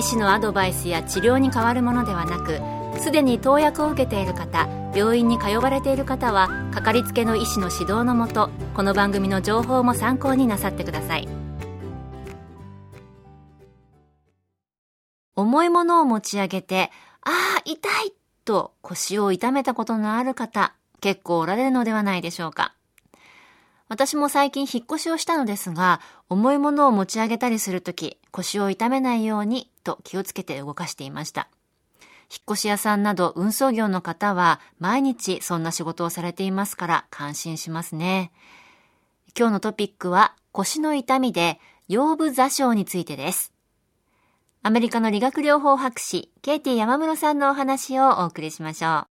医師のアドバイスや治療に変わるものではなくすでに投薬を受けている方病院に通われている方はかかりつけの医師の指導のもとこの番組の情報も参考になさってください。重いものを持ち上げてああ痛い！と腰を痛めたことのある方結構おられるのではないでしょうか。私も最近引っ越しをしたのですが、重いものを持ち上げたりするとき、腰を痛めないようにと気をつけて動かしていました。引っ越し屋さんなど運送業の方は毎日そんな仕事をされていますから感心しますね。今日のトピックは腰の痛みで腰部座礁についてです。アメリカの理学療法博士、ケイティ山室さんのお話をお送りしましょう。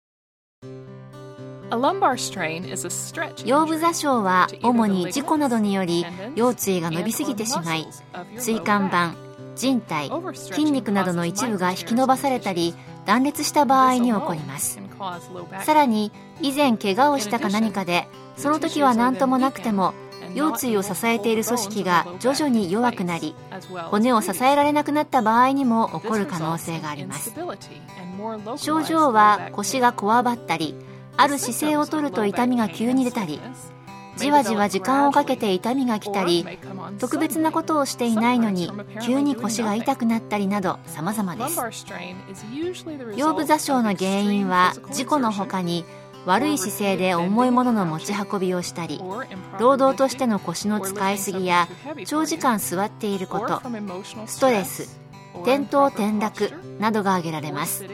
腰部座礁は主に事故などにより腰椎が伸びすぎてしまい椎間板人体筋肉などの一部が引き伸ばされたり断裂した場合に起こります。さらに以前怪我をしたか何かでその時は何ともなくても腰椎を支えている組織が徐々に弱くなり骨を支えられなくなった場合にも起こる可能性があります。症状は腰がこわばったりある姿勢をとると痛みが急に出たりじわじわ時間をかけて痛みが来たり特別なことをしていないのに急に腰が痛くなったりなど様々です。腰部座礁の原因は事故の他に悪い姿勢で重いものの持ち運びをしたり労働としての腰の使いすぎや長時間座っていることストレス転倒転落などが挙げられます。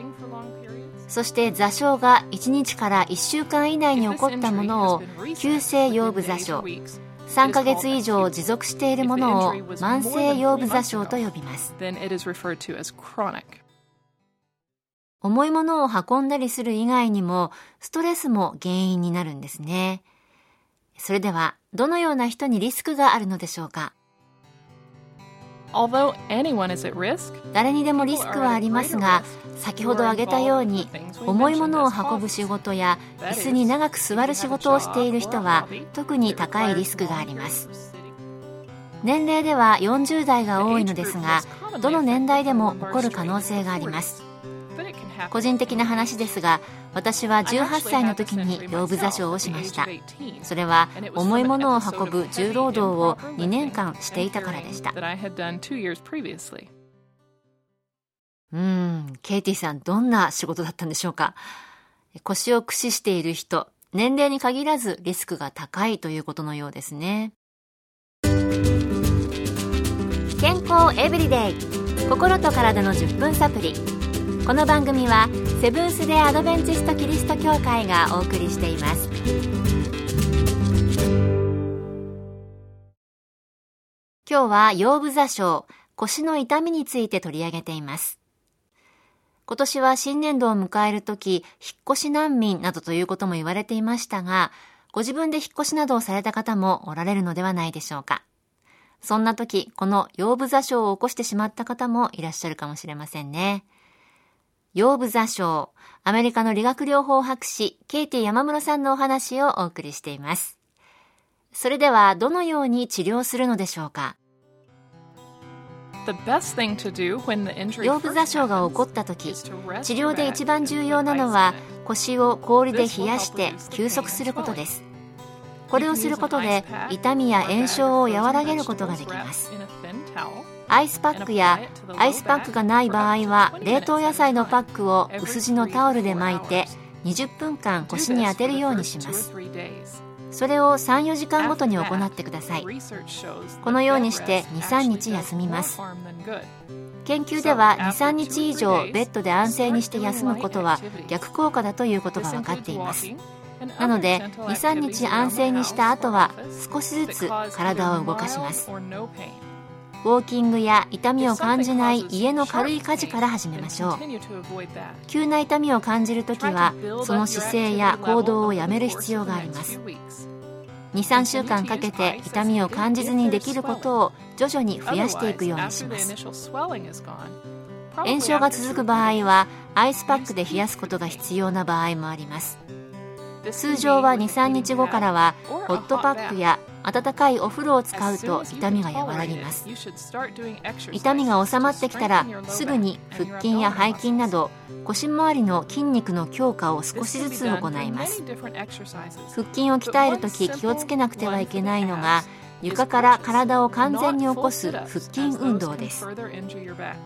そして座礁が1日から1週間以内に起こったものを急性腰部座礁3ヶ月以上持続しているものを慢性腰部座礁と呼びます。重いものを運んだりする以外にもストレスも原因になるんですね。それではどのような人にリスクがあるのでしょうか？誰にでもリスクはありますが先ほど挙げたように重いものを運ぶ仕事や椅子に長く座る仕事をしている人は特に高いリスクがあります年齢では40代が多いのですがどの年代でも起こる可能性があります個人的な話ですが私は18歳の時に腰部座礁をしました。それは重いものを運ぶ重労働を2年間していたからでした。うんケイティさんどんな仕事だったんでしょうか。腰を駆使している人年齢に限らずリスクが高いということのようですね。健康エブリデイ。心と体の10分サプリこの番組はセブンス・デ・アドベンチスト・キリスト教会がお送りしています今日は腰部座礁腰の痛みについて取り上げています今年は新年度を迎えるとき、引っ越し難民などということも言われていましたが、ご自分で引っ越しなどをされた方もおられるのではないでしょうか。そんな時、この腰部座礁を起こしてしまった方もいらっしゃるかもしれませんね。腰部座礁、アメリカの理学療法博士、ケイティ山室さんのお話をお送りしています。それでは、どのように治療するのでしょうか？腰部座礁が起こった時治療で一番重要なのは腰を氷で冷やして休息することですこれをすることで痛みや炎症を和らげることができます。アイスパックやアイスパックがない場合は冷凍野菜のパックを薄地のタオルで巻いて20分間腰に当てるようにします。それを34時間ごとに行ってください。このようにして23日休みます。研究では23日以上ベッドで安静にして休むことは逆効果だということが分かっています。なので23日安静にした後は少しずつ体を動かします。ウォーキングや痛みを感じない家の軽い家事から始めましょう。急な痛みを感じるときはその姿勢や行動をやめる必要があります。23週間かけて痛みを感じずにできることを徐々に増やしていくようにします。炎症が続く場合はアイスパックで冷やすことが必要な場合もあります。通常は23日後からはホットパックや温かいお風呂を使うと痛みが和らぎます。痛みが収まってきたらすぐに腹筋や背筋など腰回りの筋肉の強化を少しずつ行います。腹筋を鍛えるとき気をつけなくてはいけないのが床から体を完全に起こす腹筋運動です。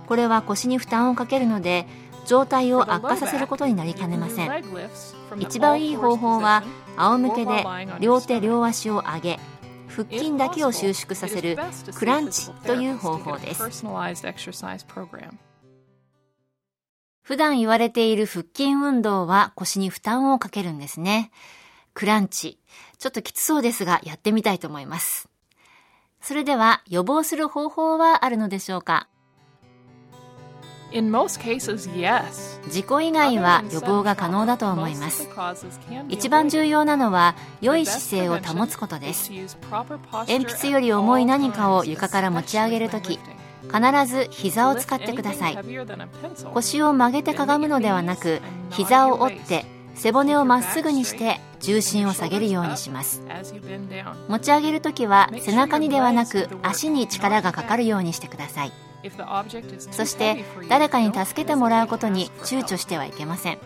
これは腰に負担をかけるので状態を悪化させることになりかねません。一番いい方法は仰向けで両手両足を上げ腹筋だけを収縮させるクランチという方法です。普段言われている腹筋運動は腰に負担をかけるんですね。クランチ。ちょっときつそうですがやってみたいと思います。それでは予防する方法はあるのでしょうか？事故以外は予防が可能だと思います。一番重要なのは良い姿勢を保つことです。鉛筆より重い何かを床から持ち上げるとき必ず膝を使ってください。腰を曲げてかがむのではなく膝を折って背骨をまっすぐにして重心を下げるようにします。持ち上げるときは背中にではなく足に力がかかるようにしてくださいそして誰かに助けてもらうことに躊躇してはいけません。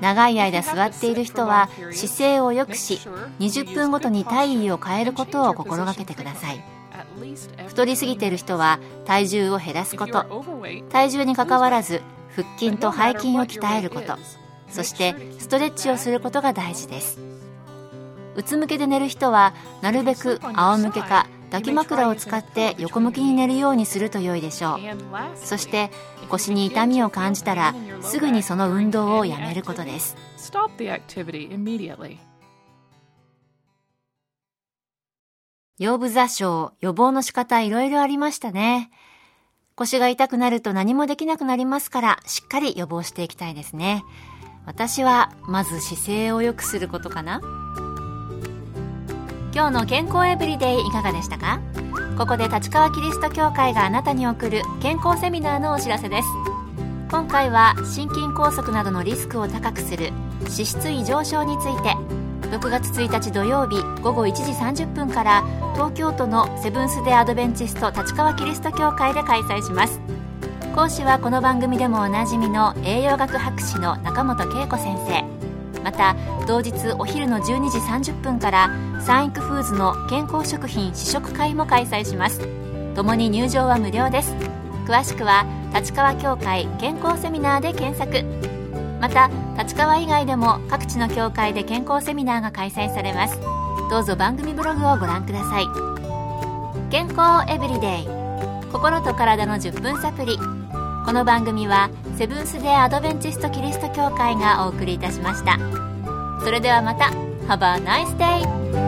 長い間座っている人は姿勢を良くし20分ごとに体位を変えることを心がけてください。太りすぎている人は体重を減らすこと。体重にかかわらず腹筋と背筋を鍛えること。そしてストレッチをすることが大事です。うつむけで寝る人はなるべく仰向けか抱き枕を使って横向きに寝るようにすると良いでしょう。そして腰に痛みを感じたらすぐにその運動をやめることです。腰部座礁予防の仕方いろいろありましたね。腰が痛くなると何もできなくなりますからしっかり予防していきたいですね。私はまず姿勢を良くすることかな今日の健康エブリデイいかがでしたか？ここで立川キリスト教会があなたに送る健康セミナーのお知らせです。今回は心筋梗塞などのリスクを高くする脂質異常症について6月1日土曜日午後1時30分から東京都のセブンス・デ・アドベンチスト立川キリスト教会で開催します。講師はこの番組でもおなじみの栄養学博士の中本恵子先生。また同日お昼の12時30分からサンイクフーズの健康食品試食会も開催します。共に入場は無料です。詳しくは立川協会健康セミナーで検索。また立川以外でも各地の協会で健康セミナーが開催されます。どうぞ番組ブログをご覧ください。健康エブリデイ。心と体の10分サプリ。この番組はセブンス・デ・アドベンチスト・キリスト教会がお送りいたしましたそれではまた Have a nice day!